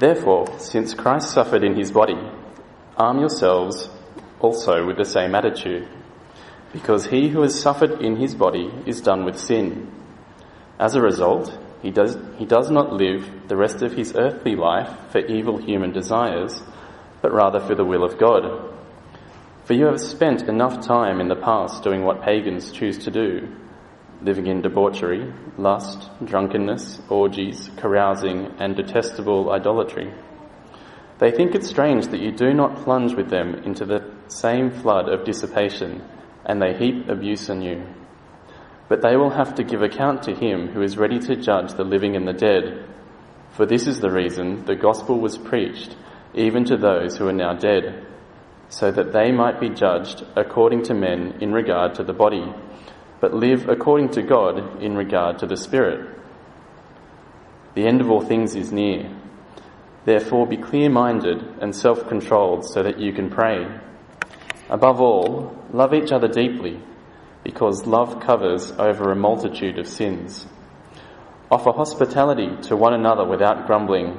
Therefore, since Christ suffered in his body, arm yourselves also with the same attitude, because he who has suffered in his body is done with sin. As a result, he does, he does not live the rest of his earthly life for evil human desires, but rather for the will of God. For you have spent enough time in the past doing what pagans choose to do, living in debauchery, lust, drunkenness, orgies, carousing, and detestable idolatry. They think it strange that you do not plunge with them into the same flood of dissipation, and they heap abuse on you. But they will have to give account to him who is ready to judge the living and the dead. For this is the reason the gospel was preached, even to those who are now dead, so that they might be judged according to men in regard to the body but live according to God in regard to the Spirit. The end of all things is near. Therefore, be clear minded and self controlled so that you can pray. Above all, love each other deeply, because love covers over a multitude of sins. Offer hospitality to one another without grumbling.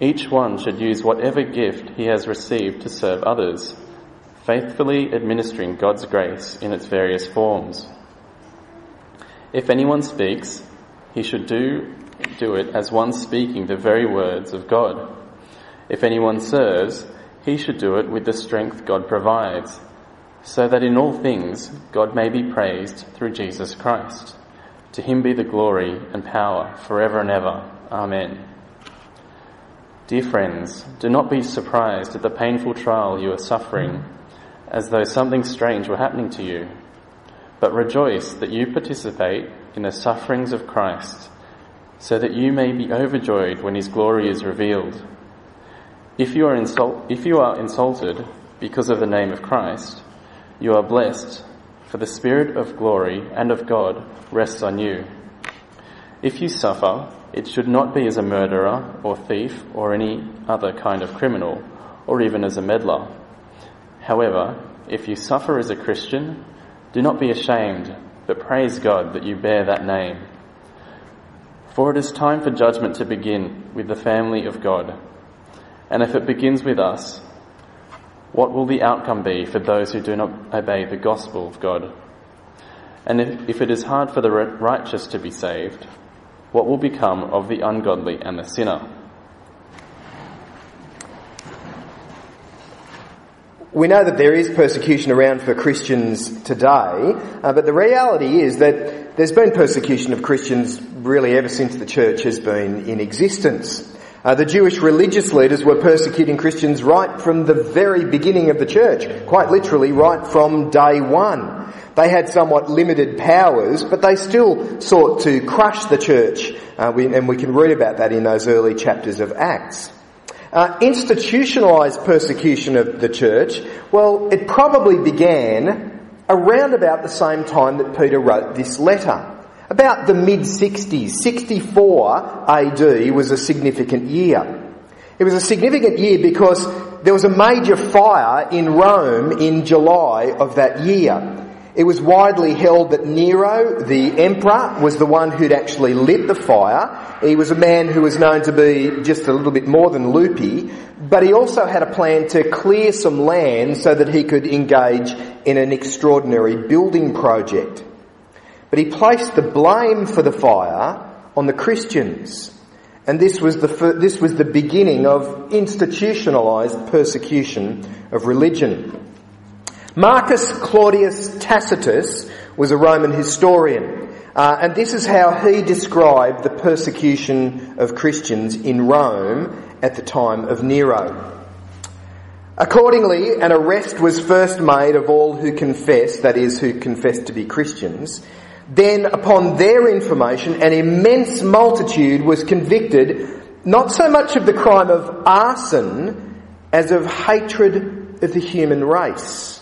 Each one should use whatever gift he has received to serve others faithfully administering God's grace in its various forms. If anyone speaks, he should do, do it as one speaking the very words of God. If anyone serves, he should do it with the strength God provides, so that in all things God may be praised through Jesus Christ. To him be the glory and power forever and ever. Amen. Dear friends, do not be surprised at the painful trial you are suffering as though something strange were happening to you, but rejoice that you participate in the sufferings of Christ, so that you may be overjoyed when his glory is revealed. If you are, insult- if you are insulted because of the name of Christ, you are blessed, for the Spirit of glory and of God rests on you. If you suffer, it should not be as a murderer or thief or any other kind of criminal, or even as a meddler. However, if you suffer as a Christian, do not be ashamed, but praise God that you bear that name. For it is time for judgment to begin with the family of God. And if it begins with us, what will the outcome be for those who do not obey the gospel of God? And if, if it is hard for the righteous to be saved, what will become of the ungodly and the sinner? We know that there is persecution around for Christians today, uh, but the reality is that there's been persecution of Christians really ever since the church has been in existence. Uh, the Jewish religious leaders were persecuting Christians right from the very beginning of the church, quite literally right from day one. They had somewhat limited powers, but they still sought to crush the church, uh, we, and we can read about that in those early chapters of Acts. Uh, institutionalized persecution of the church, well, it probably began around about the same time that Peter wrote this letter. About the mid 60s, 64 AD was a significant year. It was a significant year because there was a major fire in Rome in July of that year. It was widely held that Nero, the emperor, was the one who'd actually lit the fire. He was a man who was known to be just a little bit more than loopy, but he also had a plan to clear some land so that he could engage in an extraordinary building project. But he placed the blame for the fire on the Christians. And this was the, this was the beginning of institutionalized persecution of religion. Marcus Claudius Tacitus was a Roman historian, uh, and this is how he described the persecution of Christians in Rome at the time of Nero. Accordingly, an arrest was first made of all who confessed, that is, who confessed to be Christians. Then, upon their information, an immense multitude was convicted not so much of the crime of arson as of hatred of the human race.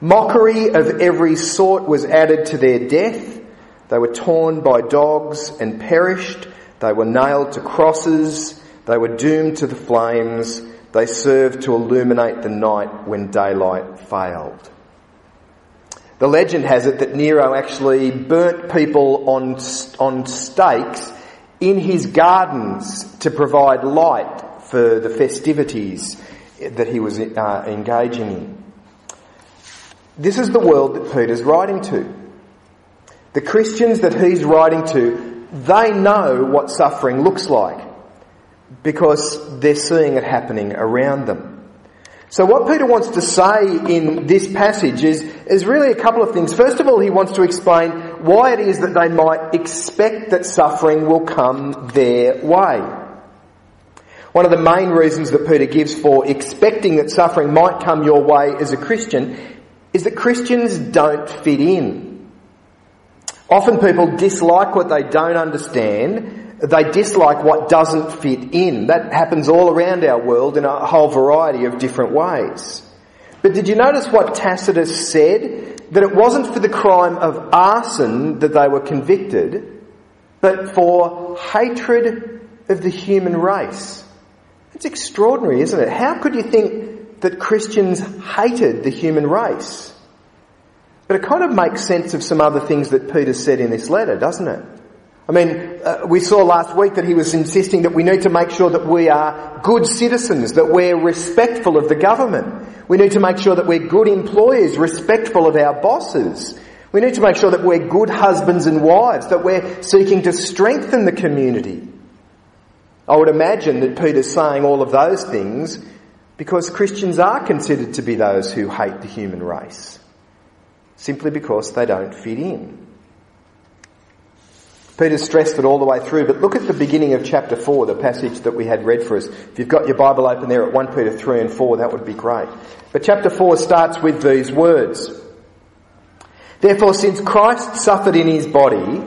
Mockery of every sort was added to their death. They were torn by dogs and perished. They were nailed to crosses. They were doomed to the flames. They served to illuminate the night when daylight failed. The legend has it that Nero actually burnt people on, on stakes in his gardens to provide light for the festivities that he was uh, engaging in. This is the world that Peter's writing to. The Christians that he's writing to, they know what suffering looks like because they're seeing it happening around them. So what Peter wants to say in this passage is, is really a couple of things. First of all, he wants to explain why it is that they might expect that suffering will come their way. One of the main reasons that Peter gives for expecting that suffering might come your way as a Christian is that Christians don't fit in. Often people dislike what they don't understand they dislike what doesn't fit in. That happens all around our world in a whole variety of different ways. But did you notice what Tacitus said? That it wasn't for the crime of arson that they were convicted, but for hatred of the human race. It's extraordinary, isn't it? How could you think that Christians hated the human race? But it kind of makes sense of some other things that Peter said in this letter, doesn't it? I mean, uh, we saw last week that he was insisting that we need to make sure that we are good citizens, that we're respectful of the government. We need to make sure that we're good employers, respectful of our bosses. We need to make sure that we're good husbands and wives, that we're seeking to strengthen the community. I would imagine that Peter's saying all of those things because Christians are considered to be those who hate the human race, simply because they don't fit in. Peter stressed it all the way through, but look at the beginning of chapter 4, the passage that we had read for us. If you've got your Bible open there at 1 Peter 3 and 4, that would be great. But chapter 4 starts with these words. Therefore, since Christ suffered in his body,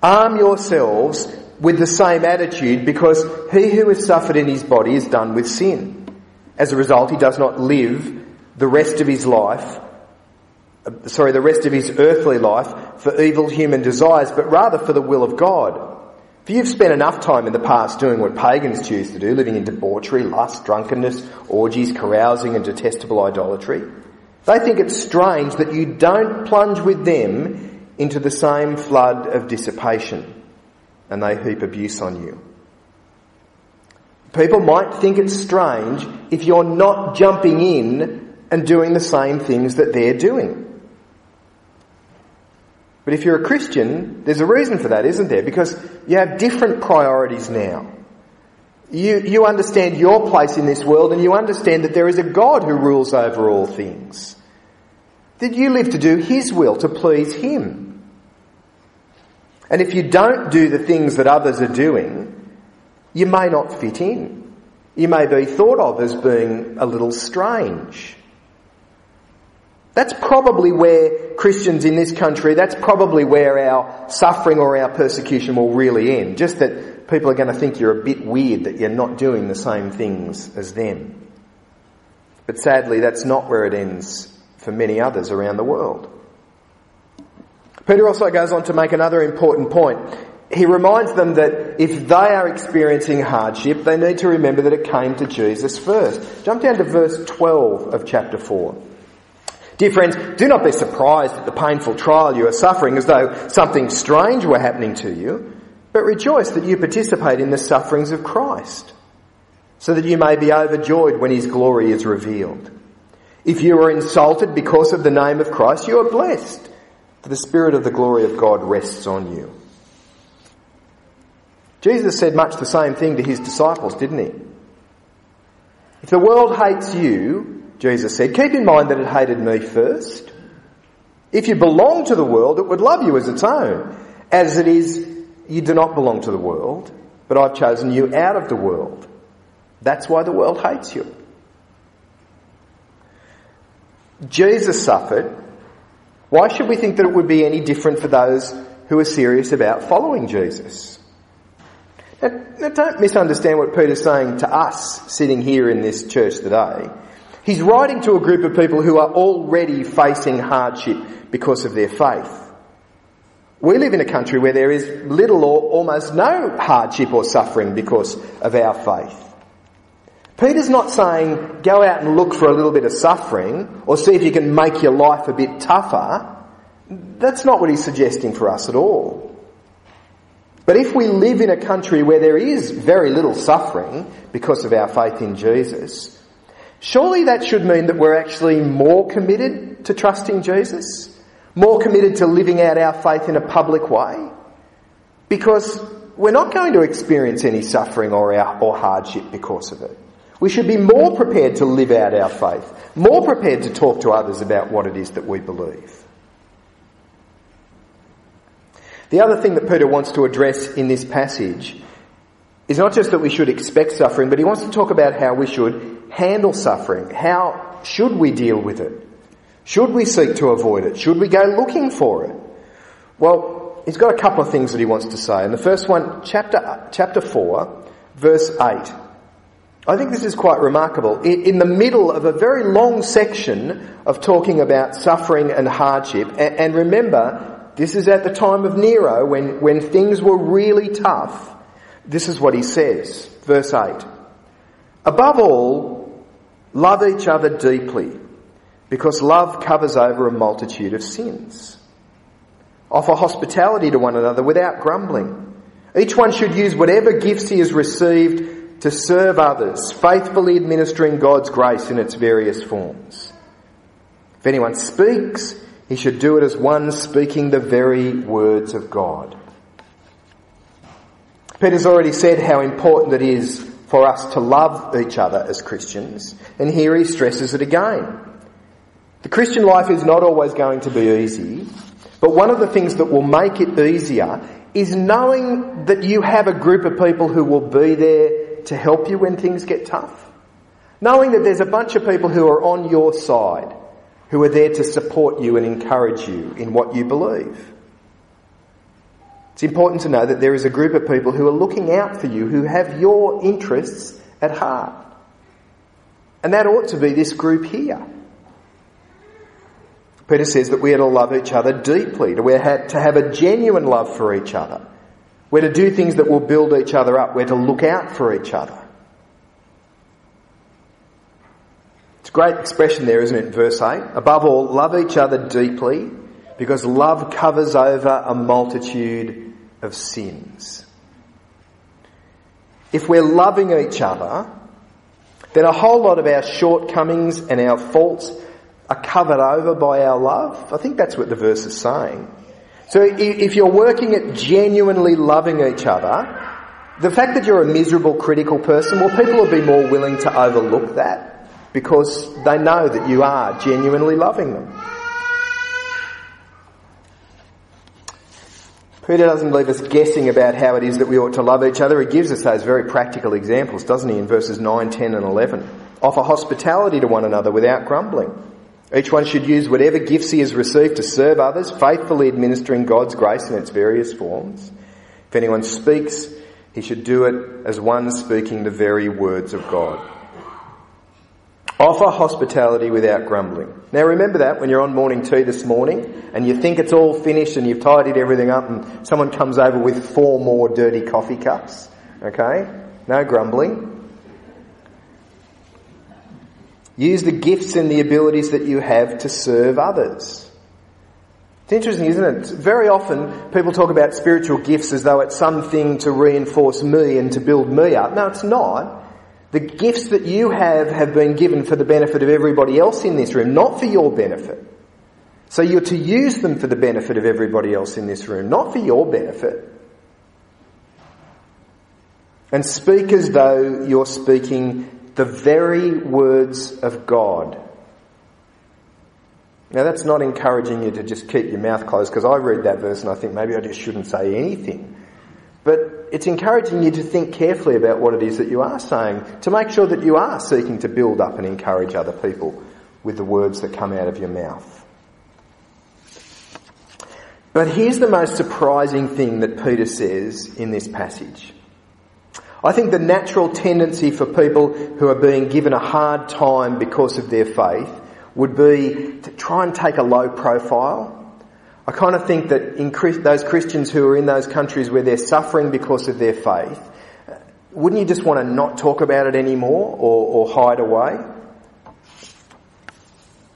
arm yourselves with the same attitude because he who has suffered in his body is done with sin. As a result, he does not live the rest of his life sorry, the rest of his earthly life for evil human desires, but rather for the will of God. If you've spent enough time in the past doing what pagans choose to do, living in debauchery, lust, drunkenness, orgies, carousing and detestable idolatry, they think it's strange that you don't plunge with them into the same flood of dissipation and they heap abuse on you. People might think it's strange if you're not jumping in and doing the same things that they're doing. But if you're a Christian, there's a reason for that, isn't there? Because you have different priorities now. You, you understand your place in this world and you understand that there is a God who rules over all things. That you live to do His will, to please Him. And if you don't do the things that others are doing, you may not fit in. You may be thought of as being a little strange. That's probably where Christians in this country, that's probably where our suffering or our persecution will really end. Just that people are going to think you're a bit weird that you're not doing the same things as them. But sadly, that's not where it ends for many others around the world. Peter also goes on to make another important point. He reminds them that if they are experiencing hardship, they need to remember that it came to Jesus first. Jump down to verse 12 of chapter 4. Dear friends, do not be surprised at the painful trial you are suffering as though something strange were happening to you, but rejoice that you participate in the sufferings of Christ, so that you may be overjoyed when his glory is revealed. If you are insulted because of the name of Christ, you are blessed, for the Spirit of the glory of God rests on you. Jesus said much the same thing to his disciples, didn't he? If the world hates you, Jesus said, keep in mind that it hated me first. If you belong to the world, it would love you as its own. As it is, you do not belong to the world, but I've chosen you out of the world. That's why the world hates you. Jesus suffered. Why should we think that it would be any different for those who are serious about following Jesus? Now, don't misunderstand what Peter's saying to us sitting here in this church today. He's writing to a group of people who are already facing hardship because of their faith. We live in a country where there is little or almost no hardship or suffering because of our faith. Peter's not saying go out and look for a little bit of suffering or see if you can make your life a bit tougher. That's not what he's suggesting for us at all. But if we live in a country where there is very little suffering because of our faith in Jesus, surely that should mean that we're actually more committed to trusting Jesus? More committed to living out our faith in a public way? Because we're not going to experience any suffering or, our, or hardship because of it. We should be more prepared to live out our faith, more prepared to talk to others about what it is that we believe. The other thing that Peter wants to address in this passage is not just that we should expect suffering, but he wants to talk about how we should handle suffering. How should we deal with it? Should we seek to avoid it? Should we go looking for it? Well, he's got a couple of things that he wants to say. And the first one, chapter, chapter 4, verse 8. I think this is quite remarkable. In the middle of a very long section of talking about suffering and hardship, and remember, this is at the time of Nero when, when things were really tough. This is what he says. Verse 8. Above all, love each other deeply because love covers over a multitude of sins. Offer hospitality to one another without grumbling. Each one should use whatever gifts he has received to serve others, faithfully administering God's grace in its various forms. If anyone speaks, he should do it as one speaking the very words of God. Peter's already said how important it is for us to love each other as Christians, and here he stresses it again. The Christian life is not always going to be easy, but one of the things that will make it easier is knowing that you have a group of people who will be there to help you when things get tough. Knowing that there's a bunch of people who are on your side who are there to support you and encourage you in what you believe. It's important to know that there is a group of people who are looking out for you, who have your interests at heart. And that ought to be this group here. Peter says that we are to love each other deeply, to, to have a genuine love for each other. We're to do things that will build each other up. We're to look out for each other. It's a great expression there, isn't it, verse 8? Above all, love each other deeply because love covers over a multitude of sins. If we're loving each other, then a whole lot of our shortcomings and our faults are covered over by our love. I think that's what the verse is saying. So if you're working at genuinely loving each other, the fact that you're a miserable, critical person, well, people will be more willing to overlook that because they know that you are genuinely loving them. Peter doesn't leave us guessing about how it is that we ought to love each other. He gives us those very practical examples, doesn't he, in verses 9, 10 and 11. Offer hospitality to one another without grumbling. Each one should use whatever gifts he has received to serve others, faithfully administering God's grace in its various forms. If anyone speaks, he should do it as one speaking the very words of God. Offer hospitality without grumbling. Now remember that when you're on morning tea this morning and you think it's all finished and you've tidied everything up and someone comes over with four more dirty coffee cups. Okay? No grumbling. Use the gifts and the abilities that you have to serve others. It's interesting, isn't it? Very often people talk about spiritual gifts as though it's something to reinforce me and to build me up. No, it's not. The gifts that you have have been given for the benefit of everybody else in this room, not for your benefit. So you're to use them for the benefit of everybody else in this room, not for your benefit. And speak as though you're speaking the very words of God. Now that's not encouraging you to just keep your mouth closed because I read that verse and I think maybe I just shouldn't say anything. But it's encouraging you to think carefully about what it is that you are saying, to make sure that you are seeking to build up and encourage other people with the words that come out of your mouth. But here's the most surprising thing that Peter says in this passage. I think the natural tendency for people who are being given a hard time because of their faith would be to try and take a low profile I kind of think that in those Christians who are in those countries where they're suffering because of their faith, uh, wouldn't you just want to not talk about it anymore or, or hide away?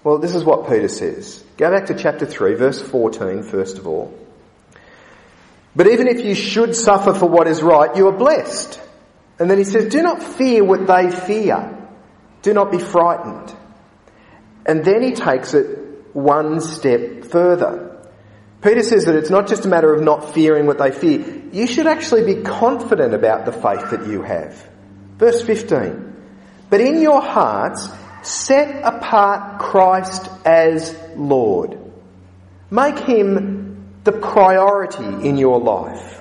Well, this is what Peter says. Go back to chapter 3, verse 14, first of all. But even if you should suffer for what is right, you are blessed. And then he says, do not fear what they fear. Do not be frightened. And then he takes it one step further. Peter says that it's not just a matter of not fearing what they fear. You should actually be confident about the faith that you have. Verse 15. But in your hearts, set apart Christ as Lord. Make him the priority in your life.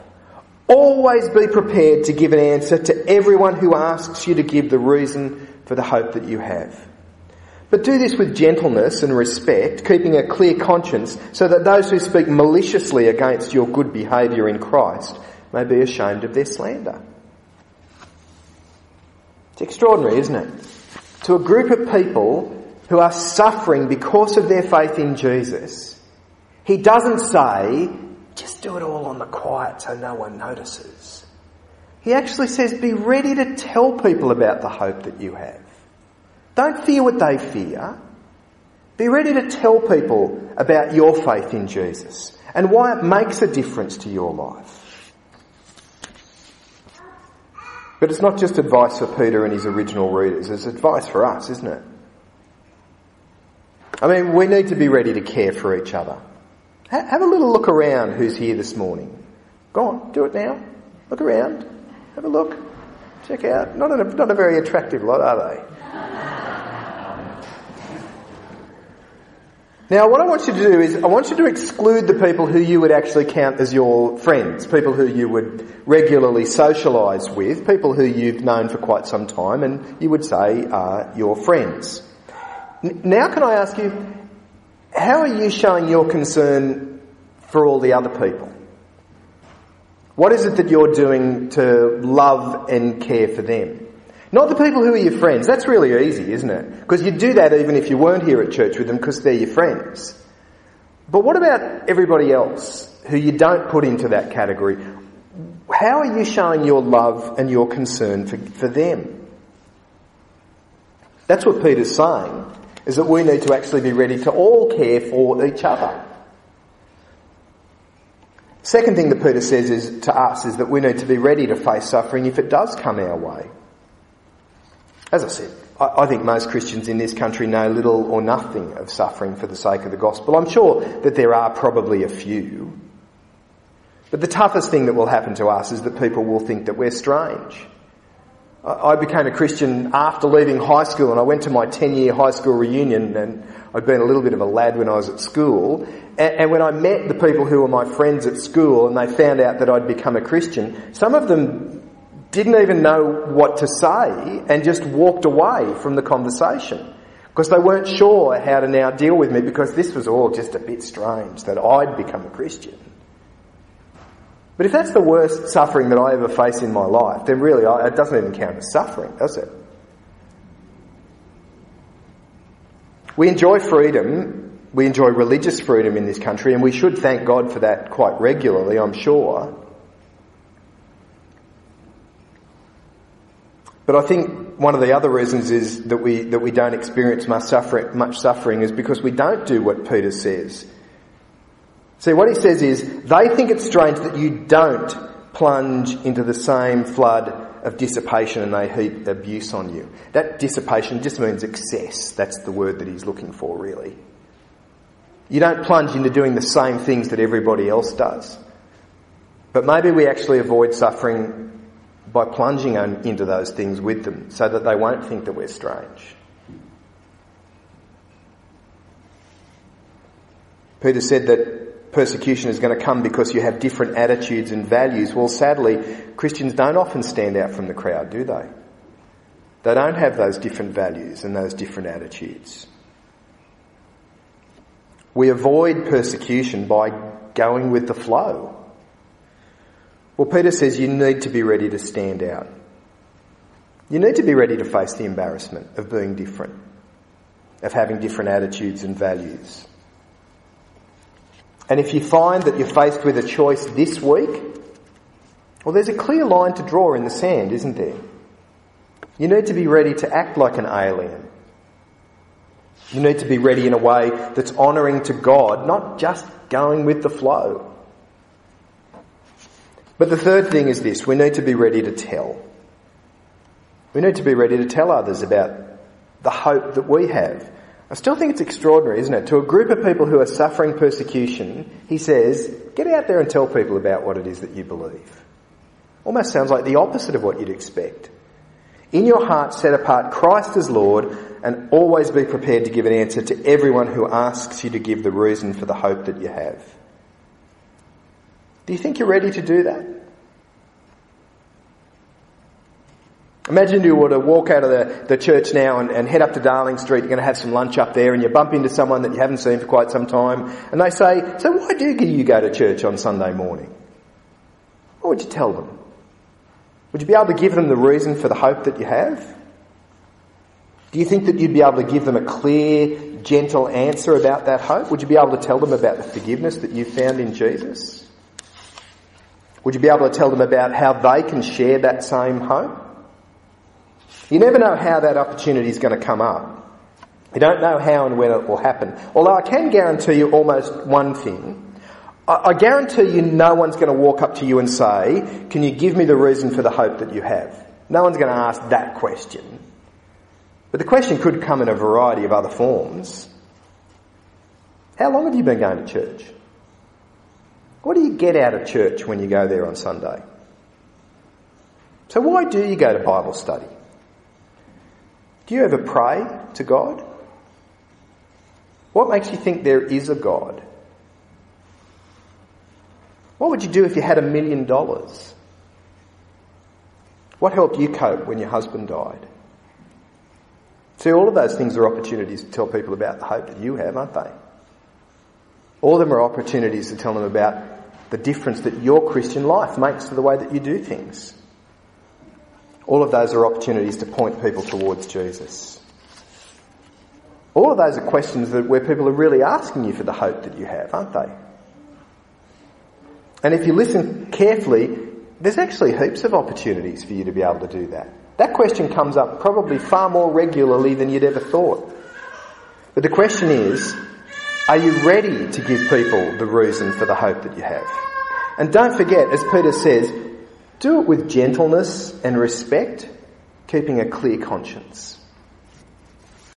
Always be prepared to give an answer to everyone who asks you to give the reason for the hope that you have. But do this with gentleness and respect, keeping a clear conscience, so that those who speak maliciously against your good behaviour in Christ may be ashamed of their slander. It's extraordinary, isn't it? To a group of people who are suffering because of their faith in Jesus, he doesn't say, just do it all on the quiet so no one notices. He actually says, be ready to tell people about the hope that you have. Don't fear what they fear. Be ready to tell people about your faith in Jesus and why it makes a difference to your life. But it's not just advice for Peter and his original readers, it's advice for us, isn't it? I mean, we need to be ready to care for each other. Have a little look around who's here this morning. Go on, do it now. Look around. Have a look. Check out. Not a, not a very attractive lot, are they? Now, what I want you to do is, I want you to exclude the people who you would actually count as your friends, people who you would regularly socialise with, people who you've known for quite some time and you would say are your friends. Now, can I ask you, how are you showing your concern for all the other people? What is it that you're doing to love and care for them? Not the people who are your friends. That's really easy, isn't it? Because you'd do that even if you weren't here at church with them because they're your friends. But what about everybody else who you don't put into that category? How are you showing your love and your concern for, for them? That's what Peter's saying, is that we need to actually be ready to all care for each other. Second thing that Peter says is to us is that we need to be ready to face suffering if it does come our way. As I said, I, think most Christians in this country know little or nothing of suffering for the sake of the gospel. I'm sure that there are probably a few. But the toughest thing that will happen to us is that people will think that we're strange. I became a Christian after leaving high school and I went to my 10 year high school reunion and I'd been a little bit of a lad when I was at school. And, when I met the people who were my friends at school and they found out that I'd become a Christian, some of them didn't even know what to say and just walked away from the conversation because they weren't sure how to now deal with me because this was all just a bit strange that I'd become a Christian. But if that's the worst suffering that I ever face in my life, then really it doesn't even count as suffering, does it? We enjoy freedom, we enjoy religious freedom in this country, and we should thank God for that quite regularly, I'm sure. But I think one of the other reasons is that we, that we don't experience much suffering, much suffering is because we don't do what Peter says. See, what he says is, they think it's strange that you don't plunge into the same flood of dissipation and they heap abuse on you. That dissipation just means excess. That's the word that he's looking for, really. You don't plunge into doing the same things that everybody else does. But maybe we actually avoid suffering by plunging into those things with them so that they won't think that we're strange. Peter said that persecution is going to come because you have different attitudes and values. Well, sadly, Christians don't often stand out from the crowd, do they? They don't have those different values and those different attitudes. We avoid persecution by going with the flow. Well, Peter says you need to be ready to stand out. You need to be ready to face the embarrassment of being different, of having different attitudes and values. And if you find that you're faced with a choice this week, well, there's a clear line to draw in the sand, isn't there? You need to be ready to act like an alien. You need to be ready in a way that's honouring to God, not just going with the flow. But the third thing is this we need to be ready to tell. We need to be ready to tell others about the hope that we have. I still think it's extraordinary, isn't it? To a group of people who are suffering persecution, he says, get out there and tell people about what it is that you believe. Almost sounds like the opposite of what you'd expect. In your heart, set apart Christ as Lord and always be prepared to give an answer to everyone who asks you to give the reason for the hope that you have. Do you think you're ready to do that? Imagine you were to walk out of the, the church now and, and head up to Darling Street, you're going to have some lunch up there and you bump into someone that you haven't seen for quite some time and they say, so why do you go to church on Sunday morning? What would you tell them? Would you be able to give them the reason for the hope that you have? Do you think that you'd be able to give them a clear, gentle answer about that hope? Would you be able to tell them about the forgiveness that you found in Jesus? Would you be able to tell them about how they can share that same hope? You never know how that opportunity is going to come up. You don't know how and when it will happen. Although I can guarantee you almost one thing. I, guarantee you no one's going to walk up to you and say, can you give me the reason for the hope that you have? No one's going to ask that question. But the question could come in a variety of other forms. How long have you been going to church? What do you get out of church when you go there on Sunday? So why do you go to Bible study? Do you ever pray to God? What makes you think there is a God? What would you do if you had a million dollars? What helped you cope when your husband died? See, all of those things are opportunities to tell people about the hope that you have, aren't they? All of them are opportunities to tell them about the difference that your Christian life makes to the way that you do things. All of those are opportunities to point people towards Jesus. All of those are questions that where people are really asking you for the hope that you have, aren't they? And if you listen carefully, there's actually heaps of opportunities for you to be able to do that. That question comes up probably far more regularly than you'd ever thought. But the question is, are you ready to give people the reason for the hope that you have? And don't forget, as Peter says, do it with gentleness and respect, keeping a clear conscience.